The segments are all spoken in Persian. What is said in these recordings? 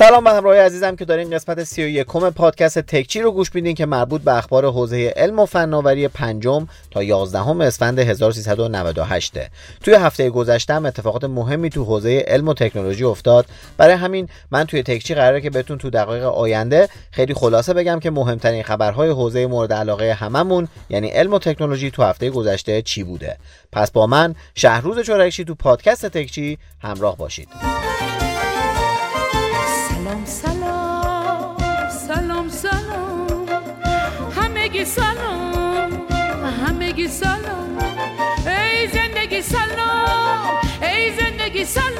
سلام به همراه عزیزم که دارین قسمت 31 پادکست تکچی رو گوش میدین که مربوط به اخبار حوزه علم و فناوری پنجم تا 11 اسفند 1398 توی هفته گذشته اتفاقات مهمی تو حوزه علم و تکنولوژی افتاد. برای همین من توی تکچی قراره که بهتون تو دقایق آینده خیلی خلاصه بگم که مهمترین خبرهای حوزه مورد علاقه هممون یعنی علم و تکنولوژی تو هفته گذشته چی بوده؟ پس با من شهروز چورکشی تو پادکست تکچی همراه باشید. سلام ای زندگی سلام ای زندگی سلام.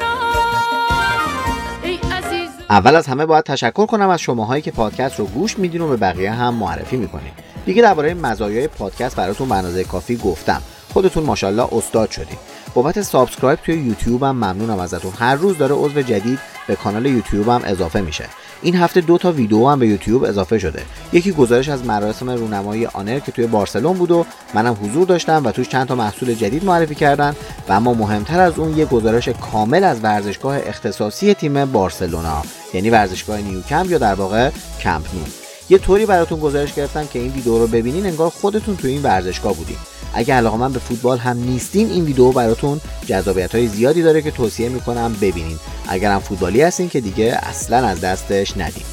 ای عزیز. اول از همه باید تشکر کنم از شماهایی که پادکست رو گوش میدین و به بقیه هم معرفی می‌کنین. دیگه درباره مزایای پادکست براتون به اندازه کافی گفتم. خودتون ماشاءالله استاد شدین. بابت subscribe توی یوتیوب هم ممنونم ازتون. هر روز داره عضو جدید به کانال یوتیوب هم اضافه میشه. این هفته دو تا ویدیو هم به یوتیوب اضافه شده. یکی گزارش از مراسم رونمایی آنر که توی بارسلون بود و منم حضور داشتم و توش چند تا محصول جدید معرفی کردن و اما مهمتر از اون یه گزارش کامل از ورزشگاه اختصاصی تیم بارسلونا یعنی ورزشگاه نیوکمپ یا در واقع کمپ نو. یه طوری براتون گزارش گرفتم که این ویدیو رو ببینین انگار خودتون توی این ورزشگاه بودین. اگه علاقه من به فوتبال هم نیستین این ویدیو براتون جذابیت های زیادی داره که توصیه می‌کنم ببینین. اگرم فوتبالی هستین که دیگه اصلا از دستش ندیم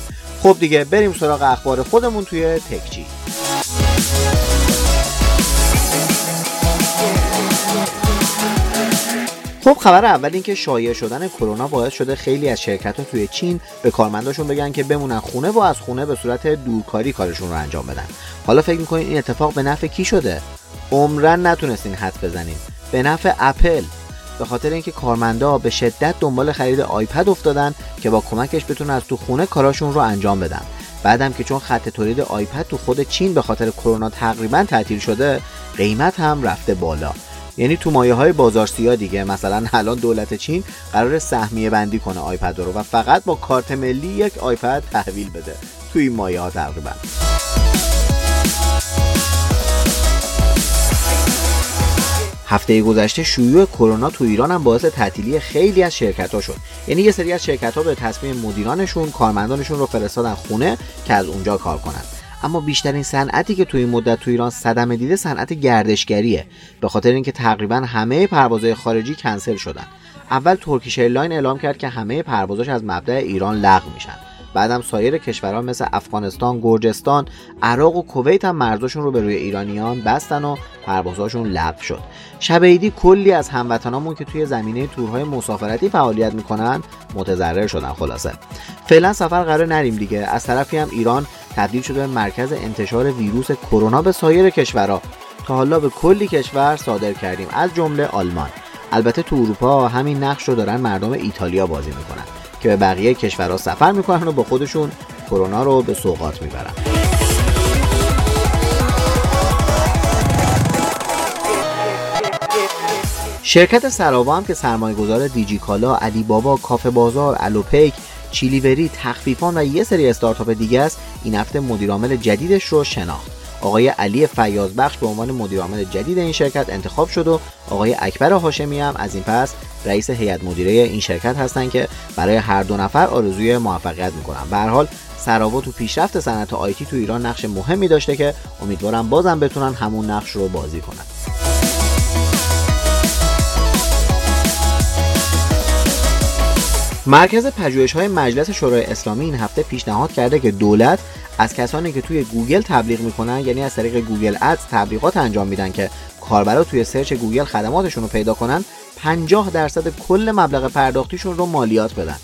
خب دیگه بریم سراغ اخبار خودمون توی تکچی خب خبر اول این که شایع شدن کرونا باعث شده خیلی از شرکت ها توی چین به کارمنداشون بگن که بمونن خونه و از خونه به صورت دورکاری کارشون رو انجام بدن. حالا فکر می‌کنین این اتفاق به نفع کی شده؟ عمرن نتونستین حد بزنین. به نفع اپل. به خاطر اینکه کارمندا به شدت دنبال خرید آیپد افتادن که با کمکش بتونن از تو خونه کاراشون رو انجام بدن. بعدم که چون خط تولید آیپد تو خود چین به خاطر کرونا تقریبا تعطیل شده قیمت هم رفته بالا. یعنی تو مایه های بازار سیا دیگه. مثلا الان دولت چین قرار سهمیه بندی کنه آیپد رو و فقط با کارت ملی یک آیپد تحویل بده. توی این مایه ها تقریبا. هفته گذشته شیوع کرونا تو ایران هم باعث تعطیلی خیلی از شرکت ها شد. یعنی یه سری از شرکت ها به تصمیم مدیرانشون کارمندانشون رو فرستادن خونه که از اونجا کار کنن. اما بیشترین صنعتی که توی این مدت تو ایران صدمه دیده صنعت گردشگریه به خاطر اینکه تقریبا همه پروازهای خارجی کنسل شدن اول Turkish Airline اعلام کرد که همه پروازاش از مبدأ ایران لغو میشن بعدم سایر کشورها مثل افغانستان، گرجستان، عراق و کویت هم مرزاشون رو به روی ایرانیان بستن و پروازهاشون لغو شد. شب عیدی کلی از هموطنامون که توی زمینه تورهای مسافرتی فعالیت می‌کنن متضرر شدن خلاصه. فعلا سفر قرار نریم دیگه. از طرفی هم ایران تبدیل شده به مرکز انتشار ویروس کرونا به سایر کشورها. تا حالا به کلی کشور صادر کردیم از جمله آلمان. البته تو اروپا همین نقش رو دارن مردم ایتالیا بازی می‌کنن که به بقیه کشورها سفر می‌کنن و با خودشون کرونا رو به سوقات می‌برن شرکت سراوا هم که سرمایه گذار دیجی کالا، علی بابا، کافه بازار، الوپیک، چیلیوری، تخفیفان و یه سری استارتاپ دیگه است. این هفته مدیرعامل جدیدش رو شناخت. آقای علی فیاض بخش به عنوان مدیرعامل جدید این شرکت انتخاب شد و آقای اکبر هاشمی هم از این پس رئیس هیئت مدیره این شرکت هستند که برای هر دو نفر آرزوی موفقیت می‌کنن. به هر حال سراوا تو پیشرفت صنعت IT تو ایران نقش مهمی داشته که امیدوارم بازم بتونن همون نقش رو بازی کنن. مرکز پژوهش های مجلس شورای اسلامی این هفته پیشنهاد کرده که دولت از کسانی که توی گوگل تبلیغ می‌کنن یعنی از طریق Google Ads تبلیغات انجام میدن که کاربرا توی search گوگل خدماتشون رو پیدا کنن 50 درصد کل مبلغ پرداختیشون رو مالیات بدن.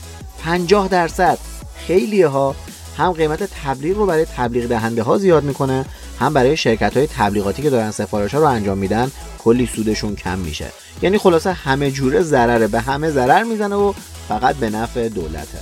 50 درصد! خیلی ها! هم قیمت تبلیغ رو برای تبلیغ دهنده ها زیاد می‌کنه هم برای شرکت های تبلیغاتی که دارن سفارش ها رو انجام میدن کلی سودشون کم میشه. یعنی خلاصه همه جوره ضرره به همه ضرر می‌زنه و فقط به نفع دولته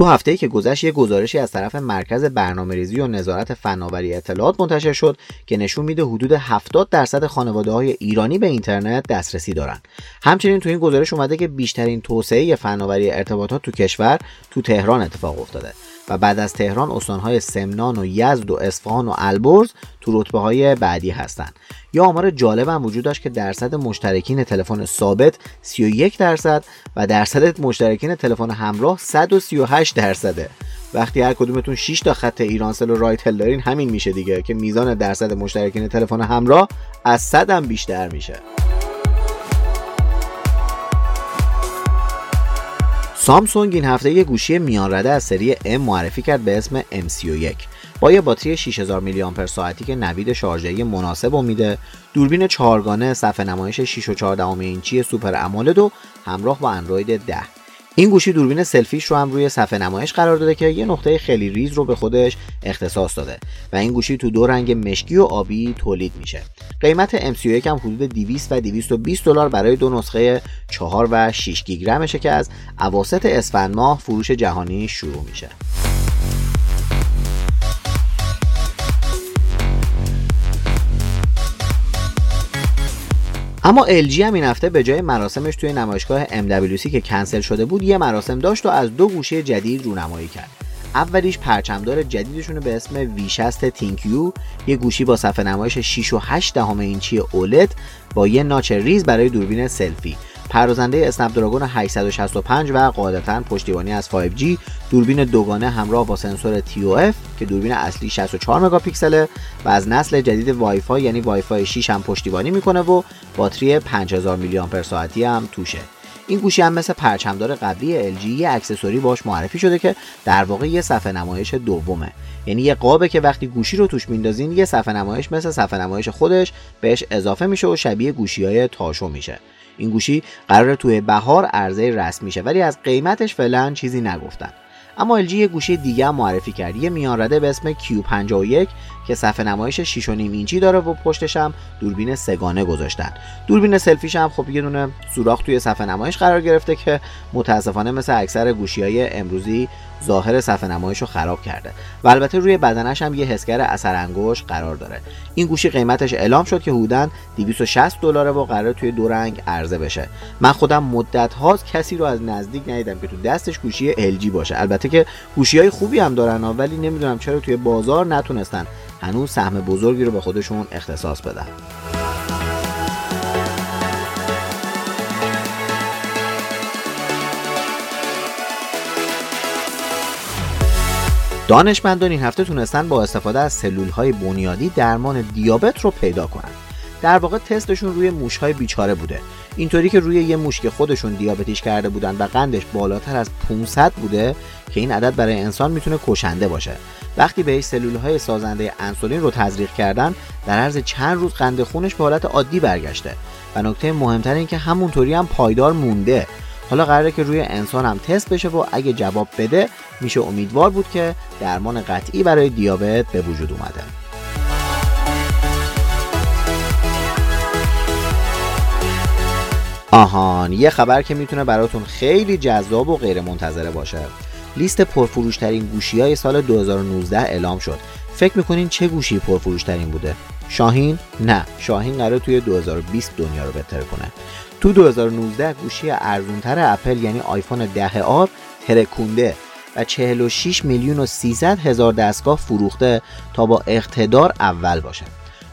تو هفته که گذشت یک گزارشی از طرف مرکز برنامه ریزی و نظارت فناوری اطلاعات منتشر شد که نشون میده حدود 70 درصد خانواده های ایرانی به اینترنت دسترسی دارن. همچنین تو این گزارش اومده که بیشترین توسعه فناوری ارتباطات تو کشور تو تهران اتفاق افتاده و بعد از تهران استانهای سمنان و یزد و اصفهان و البرز تو رتبه های بعدی هستند. یا آمار جالب هم وجود داشت که درصد مشترکین تلفن ثابت 31 درصد و درصد مشترکین تلفن همراه 138 درصده. وقتی هر کدومتون 6 تا خط ایرانسل و رایتل دارین همین میشه دیگه که میزان درصد مشترکین تلفن همراه از 100 هم بیشتر میشه. سامسونگ این هفته یه گوشی میان رده از سری M معرفی کرد به اسم M31. با یه باتری 6000 میلی آمپر ساعتی که نوید شارژدهی مناسب میده دوربین چهارگانه صفحه نمایش 6 و 14 اینچی Super AMOLED و همراه با اندروید 10 این گوشی دوربین سلفیش رو هم روی صفحه نمایش قرار داده که یه نقطه خیلی ریز رو به خودش اختصاص داده و این گوشی تو دو رنگ مشکی و آبی تولید میشه. قیمت MC1 هم حدود 200 و 220 دلار برای دو نسخه 4 و 6 گیگرمشه که از اواسط اسفند ماه فروش جهانی شروع میشه. اما LG هم این هفته به جای مراسمش توی نمایشگاه MWC که کنسل شده بود یه مراسم داشت و از دو گوشی جدید رونمایی کرد. اولیش پرچمدار جدیدشون به اسم V60 ThinQ یه گوشی با صفحه نمایش 6 و 8 دهم اینچی OLED با یه notch ریز برای دوربین سلفی. پردازنده Snapdragon 865 و قاعدتا پشتیبانی از 5G دوربین دوگانه همراه با سنسور TOF که دوربین اصلی 64 مگاپیکسله و از نسل جدید وای فای یعنی وای فای 6 هم پشتیبانی می‌کنه و باتری 5000 میلی آمپر ساعتی هم توشه. این گوشی هم مثل پرچمدار قبلی LG یه accessory باش معرفی شده که در واقع یه صفحه نمایش دومه. یعنی یه قابه که وقتی گوشی رو توش میندازین یه صفحه نمایش مثل صفحه نمایش خودش بهش اضافه میشه و شبیه گوشی های تاشو میشه. این گوشی قراره توی بهار عرضه رسمی میشه ولی از قیمتش فعلا چیزی نگفتن. اما LG یه گوشی دیگه معرفی کرد یه میان رده به اسم Q51 که صفحه نمایش 6.5 اینچی داره و پشتش هم دوربین سگانه گذاشتن. دوربین سلفیش هم خب یه دونه سوراخ توی صفحه نمایش قرار گرفته که متاسفانه مثل اکثر گوشی های امروزی ظاهر صفحه نمایش رو خراب کرده و البته روی بدنش هم یه حسگر اثر انگشت قرار داره. این گوشی قیمتش اعلام شد که حدوداً 260 دلاره و قرار توی دو رنگ عرضه بشه. من خودم مدت هاست کسی رو از نزدیک ندیدم که تو دستش گوشی LG باشه. البته که گوشی های خوبی هم دارن ولی نمی‌دونم چرا توی بازار نتونستن هنوز سهم بزرگی رو به خودشون اختصاص بدن. دانشمندان این هفته تونستن با استفاده از سلول های بنیادی درمان دیابت رو پیدا کنند. در واقع تستشون روی موش های بیچاره بوده. اینطوری که روی یه موش که خودشون دیابتیش کرده بودن و قندش بالاتر از 500 بوده که این عدد برای انسان می‌تونه کشنده باشه. وقتی به سلول های سازنده انسولین رو تزریق کردن در عرض چند روز قند خونش به حالت عادی برگشته. و نکته مهمتر این که همونطوری هم پایدار مونده. حالا قراره که روی انسان هم تست بشه و اگه جواب بده میشه امیدوار بود که درمان قطعی برای دیابت به وجود اومده. آهان یه خبر که می‌تونه براتون خیلی جذاب و غیر منتظره باشه. لیست پرفروشترین گوشی های سال 2019 اعلام شد. فکر می‌کنین چه گوشی پرفروشترین بوده؟ شاهین؟ نه شاهین قرار توی 2020 دنیا رو بهتر کنه. تو 2019 گوشی ارزونتر اپل یعنی آیفون 10 آر ترکونده و 46 میلیون و 300 هزار دستگاه فروخته تا با اقتدار اول باشه.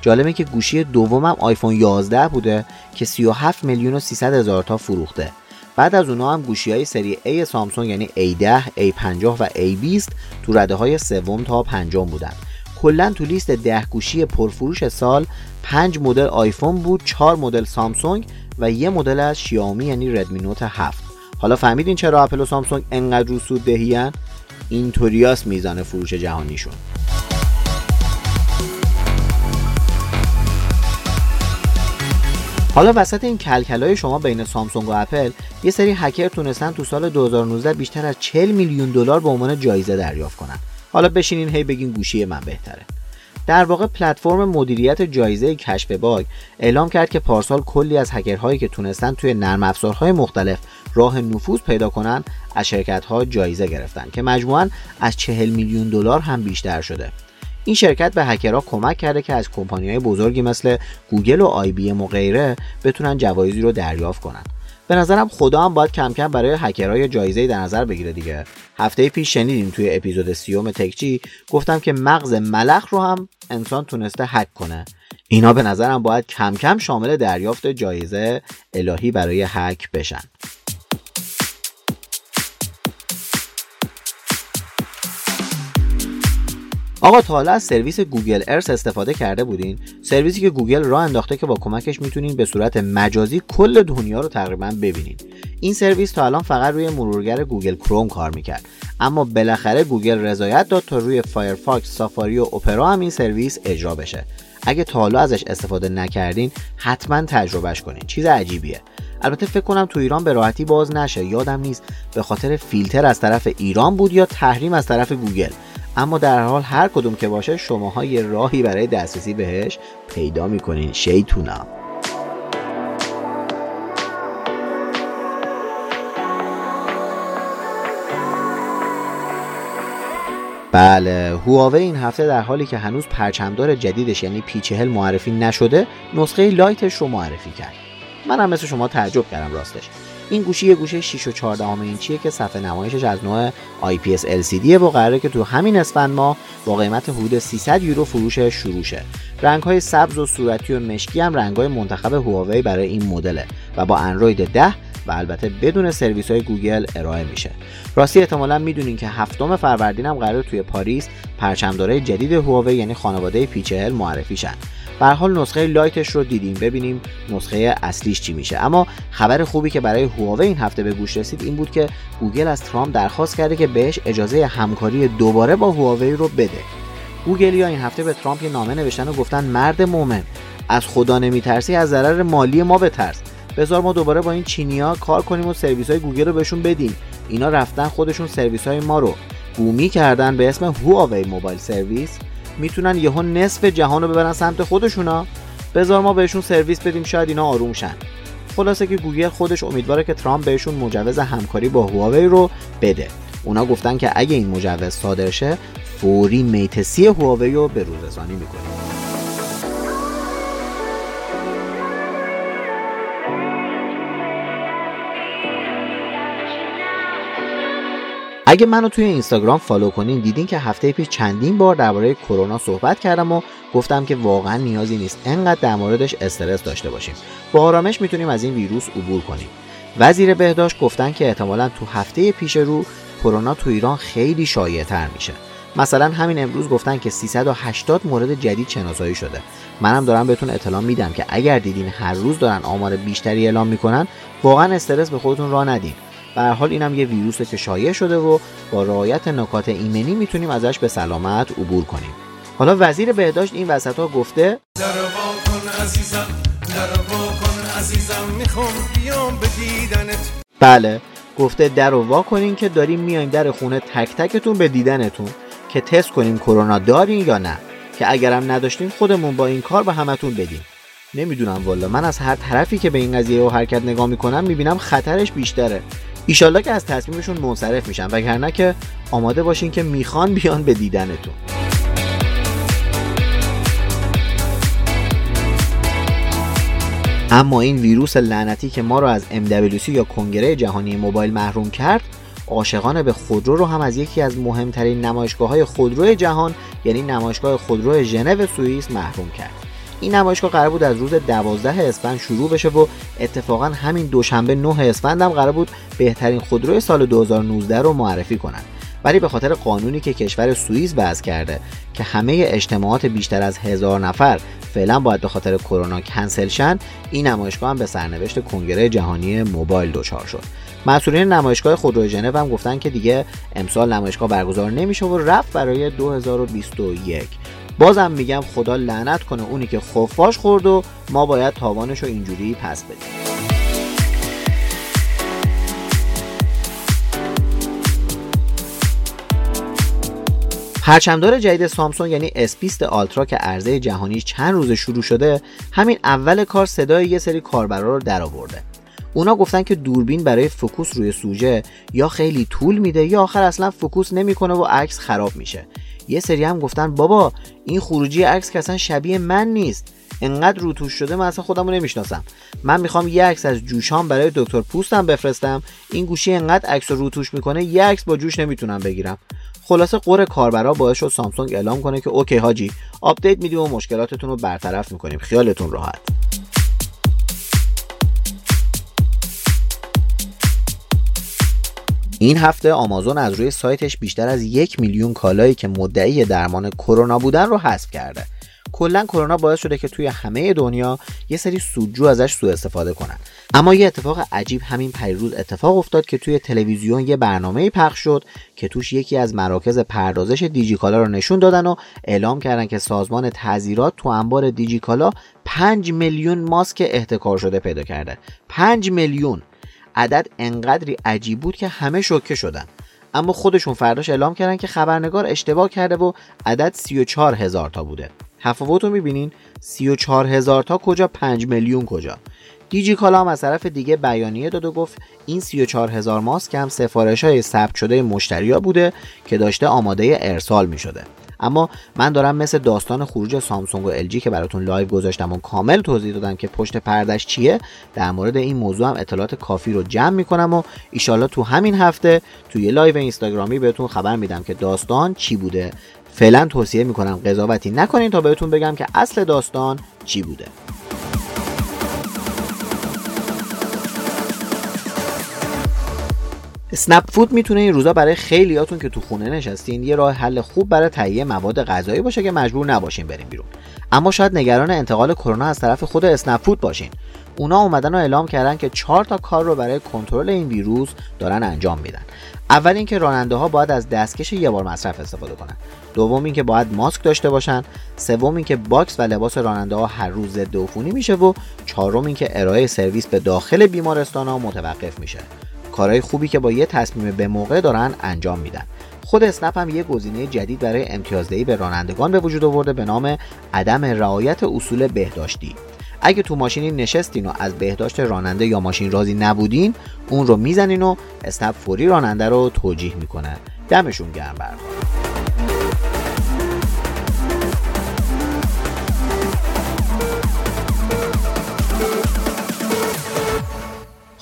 جالبه که گوشی دومم آیفون 11 بوده که 37 میلیون و 300 هزار تا فروخته. بعد از اونها هم گوشی های سری A سامسونگ یعنی A10, A50 و A20 تو رده های سوم تا پنجم بودن. کلا تو لیست ده گوشی پرفروش سال 5 مدل آیفون بود 4 مدل سامسونگ و یه مدل از شیائومی یعنی ردمی نوت 7 حالا فهمیدین چرا اپل و سامسونگ انقدر رو سود دهیان؟ اینطوریاست میزان فروش جهانیشون. حالا وسط این کلکلای شما بین سامسونگ و اپل یه سری هکر تونستن تو سال 2019 بیشتر از 40 میلیون دلار به عنوان جایزه دریافت کنن. حالا بشینین هی بگین گوشی من بهتره. در واقع پلتفرم مدیریت جایزه کشف باگ اعلام کرد که پارسال کلی از هکرهایی که تونستن توی نرم افزارهای مختلف راه نفوذ پیدا کنن از شرکت ها جایزه گرفتن که مجموعاً از 40 میلیون دلار هم بیشتر شده. این شرکت به هکرها کمک کرده که از کمپانی های بزرگی مثل گوگل و IBM و غیره بتونن جوایزی رو دریافت کنن. به نظرم خدا هم باید کم کم برای هکرها یه جایزه در نظر بگیره دیگه. هفته پیش شنیدیم توی اپیزود سیوم تکچی گفتم که مغز ملخ رو هم انسان تونسته هک کنه. اینا به نظرم باید کم کم شامل دریافت جایزه الهی برای هک بشن. آقا تا حالا از سرویس Google Earth استفاده کرده بودین؟ سرویسی که گوگل راه انداخته که با کمکش می‌تونین به صورت مجازی کل دنیا رو تقریبا ببینین. این سرویس تا الان فقط روی مرورگر Google Chrome کار می‌کرد. اما بالاخره گوگل رضایت داد تا روی فایرفاکس سافاری و اپرا هم این سرویس اجرا بشه. اگه تا حالا ازش استفاده نکردین حتما تجربه‌ش کنین. چیز عجیبیه. البته فکر کنم تو ایران به راحتی باز نشه. یادم نیست. به خاطر فیلتر از طرف ایران بود یا تحریم از طرف گوگل. اما به هر حال هر کدوم که باشه شماها یه راهی برای دسترسی بهش پیدا می‌کنین. شیطونا بله هواوی این هفته در حالی که هنوز پرچمدار جدیدش یعنی P چهل معرفی نشده نسخه Lite ش رو معرفی کرد. من هم مثل شما تعجب کردم راستش. این گوشی یه گوشی 6 و 4 اینچیه که صفحه نمایشش از نوع IPS LCD و قراره که تو همین اسفند ما با قیمت حدود 300 یورو فروش شروع شه. رنگ های سبز و صورتی و مشکی هم رنگ های منتخب هواوی برای این مدله و با اندروید 10 و البته بدون سرویس های گوگل ارائه میشه راستی احتمالا می‌دونین که هفتم فروردین هم قرار توی پاریس پرچمدارای جدید هواوی یعنی خانواده P چهل معرفی شن به هر حال نسخه Lite ش رو دیدیم. ببینیم نسخه اصلیش چی میشه. اما خبر خوبی که برای هواوی این هفته به گوش رسید این بود که گوگل از ترامپ درخواست کرده که بهش اجازه همکاری دوباره با هواوی رو بده. گوگلیا این هفته به ترامپ یه نامه نوشتن و گفتن مرد مومن از خدا نمیترسی از ضرر مالی ما بترس. بذار ما دوباره با این چینیا کار کنیم و سرویس های گوگل رو بهشون بدیم. اینا رفتن خودشون سرویس های ما رو. بومی کردن به اسم Huawei Mobile Service. می‌تونن یهو نصف جهان رو ببرن سمت خودشونا. بذار ما بهشون سرویس بدیم شاید اینا آروم شن. خلاصه که گوگل خودش امیدواره که ترامپ بهشون مجوز همکاری با هواوی رو بده. اونا گفتن که اگه این مجوز صادر شه فوری میتسی هواوی رو به روز رسانی می‌کنیم. اگه منو توی اینستاگرام فالو کنین دیدین که هفته پیش چندین بار درباره کرونا صحبت کردم و گفتم که واقعا نیازی نیست انقدر در موردش استرس داشته باشیم. با آرامش می‌تونیم از این ویروس عبور کنیم. وزیر بهداشت گفتن که احتمالا تو هفته پیش رو کرونا تو ایران خیلی شایع تر میشه. مثلا همین امروز گفتن که 380 مورد جدید شناسایی شده. منم دارم بهتون اطلاع میدم که اگر دیدین هر روز دارن آمار بیشتری اعلام می‌کنن واقعا استرس به خودتون راه ندین. به حال اینم یه ویروسه که شایع شده و با رعایت نکات ایمنی می‌تونیم ازش به سلامت عبور کنیم. حالا وزیر بهداشت این وسط ها گفته بله گفته در و وا کنین که داریم میایم در خونه تک تکتون به دیدنتون که تست کنیم کرونا دارین یا نه. که اگرم نداشتین خودمون با این کار به همتون بدیم. نمی‌دونم والا من از هر طرفی که به این قضیه و حرکت نگاه می‌کنم می‌بینم خطرش بیشتره. ایشالله که از تصمیمشون منصرف میشن وگرنه که آماده باشین که می‌خوان بیان به دیدنتون. اما این ویروس لعنتی که ما رو از MWC یا کنگره جهانی موبایل محروم کرد عاشقان به خودرو رو هم از یکی از مهمترین نمایشگاه های خودرو جهان یعنی نمایشگاه خودرو ژنو سوئیس محروم کرد. این نمایشگاه قرار بود از روز 12 اسفند شروع بشه و اتفاقا همین دوشنبه 9 اسفند هم قرار بود بهترین خودروی سال 2019 رو معرفی کنند ولی به خاطر قانونی که کشور سوئیس وضع کرده که همه اجتماعات بیشتر از هزار نفر فعلا باید به خاطر کرونا کنسل شن این نمایشگاه هم به سرنوشت کنگره جهانی موبایل دچار شد. مسئولین نمایشگاه خودروی ژنو هم گفتن که دیگه امسال نمایشگاه برگزار نمیشه و رفت برای 2021 بازم میگم خدا لعنت کنه اونی که خفاش خورد و ما باید تاوانش رو اینجوری پس بدیم. پرچمدار جدید سامسونگ یعنی اسپیست آلترا که عرضه جهانی چند روز شروع شده همین اول کار صدای یه سری کاربرا رو در آورده. اونا گفتن که دوربین برای فوکوس روی سوژه یا خیلی طول میده یا آخر اصلا فوکوس نمی‌کنه و عکس خراب میشه. یه سری هم گفتن بابا این خروجی عکس که اصلا شبیه من نیست. انقدر روتوش شده من اصلا خودم رو نمی‌شناسم. من می‌خوام یه عکس از جوشام برای دکتر پوستم بفرستم. این گوشی انقدر عکس رو روتوش می‌کنه یه عکس با جوش نمی‌تونم بگیرم. خلاصه غر کاربرا باعث شد سامسونگ اعلام کنه که OK حاجی update میدیم و مشکلاتتون رو برطرف می‌کنیم. خیالتون راحت. این هفته آمازون از روی سایتش بیشتر از یک میلیون کالایی که مدعی درمان کرونا بودن رو حذف کرده. کلا کرونا باعث شده که توی همه دنیا یه سری سودجو ازش سوء استفاده کنن. اما یه اتفاق عجیب همین پیروز اتفاق افتاد که توی تلویزیون یه برنامه پخش شد که توش یکی از مراکز پردازش دیجیکالا رو نشون دادن و اعلام کردن که سازمان تعذیرات تو انبار دیجیکالا 5 میلیون ماسک احتکار شده پیدا کرده. 5 میلیون. عدد انقدری عجیب بود که همه شوکه شدن. اما خودشون فرداش اعلام کردن که خبرنگار اشتباه کرده و عدد 34 هزار تا بوده. تفاوت رو می‌بینین 34 هزار تا کجا 5 میلیون کجا؟ دیجی کالا هم از طرف دیگه بیانیه داد و گفت این 34 هزار ماسک هم سفارش های ثبت شده مشتری بوده که داشته آماده ارسال می شده اما من دارم مثل داستان خروج سامسونگ و LG که براتون live گذاشتم و کامل توضیح دادم که پشت پرده‌ش چیه در مورد این موضوع هم اطلاعات کافی رو جمع می‌کنم و ایشالا تو همین هفته توی live اینستاگرامی بهتون خبر میدم که داستان چی بوده. فعلا توصیه می‌کنم قضاوتی نکنین تا بهتون بگم که اصل داستان چی بوده. اسنپ فود می‌تونه این روزا برای خیلیاتون که تو خونه نشستین یه راه حل خوب برای تهیه مواد غذایی باشه که مجبور نباشین بریم بیرون. اما شاید نگران انتقال کرونا از طرف خود اسنپ فود باشین. اونا اومدن و اعلام کردن که چهار تا کار رو برای کنترل این ویروس دارن انجام میدن. اول اینکه راننده ها باید از دستکش یه بار مصرف استفاده کنن. دوم اینکه باید ماسک داشته باشن. سوم اینکه باکس و لباس راننده ها هر روز ضد عفونی میشه و چهارم اینکه ارائه سرویس به داخل بیمارستان ها متوقف میشه. کارهای خوبی که با یه تصمیم به موقع دارن انجام میدن. خود اسنپ هم یه گزینه جدید برای امتیازدهی به رانندگان به وجود آورده به نام عدم رعایت اصول بهداشتی. اگه تو ماشینی نشستین و از بهداشت راننده یا ماشین راضی نبودین اون رو می‌زنین و اسنپ فوری راننده رو توجیه می‌کنه. دمشون گرم برخورد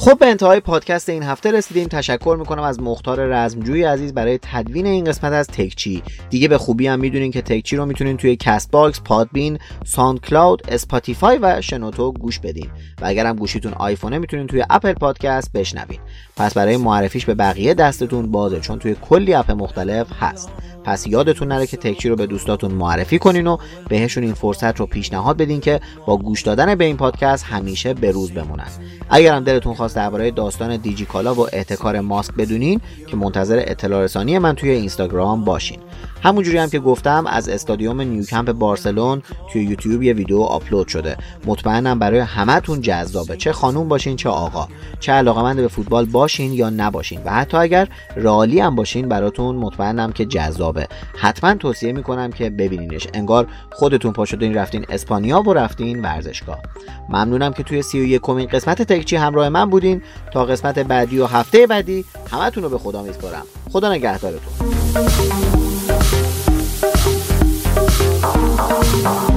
خب به انتهای پادکست این هفته رسیدیم. تشکر می‌کنم از مختار رزمجوی عزیز برای تدوین این قسمت از تکچی. دیگه به خوبی هم می‌دونین که تکچی رو می‌تونین توی Castbox Podbean SoundCloud Spotify و شنوتو گوش بدین. و اگر هم گوشیتون آیفونه می‌تونین توی Apple Podcast بشنوین. پس برای معرفیش به بقیه دستتون بازه چون توی کلی app مختلف هست. پس یادتون نره که تکچی رو به دوستاتون معرفی کنین و بهشون این فرصت رو پیشنهاد بدین که با گوش دادن به این پادکست همیشه به روز بمونن. اگر هم دلتون خواست درباره داستان دیجیکالا و احتکار ماسک بدونین که منتظر اطلاع رسانی من توی اینستاگرام باشین. همونجوری هم که گفتم از استادیوم نیوکمپ بارسلون توی یوتیوب یه ویدیو آپلود شده. مطمئنم برای همتون جذابه. چه خانوم باشین چه آقا. چه علاقمند به فوتبال باشین یا نباشین. و حتی اگر رالی هم باشین براتون مطمئنم که جذابه. حتما توصیه می‌کنم که ببینینش. انگار خودتون پا شدین رفتین اسپانیا و رفتین ورزشگاه. ممنونم که توی سی و یکمین قسمت تکچی همراه من بودین. تا قسمت بعدی و هفته بعدی همتون رو به خدا میسپارم. خدا نگهدارتون. Bye.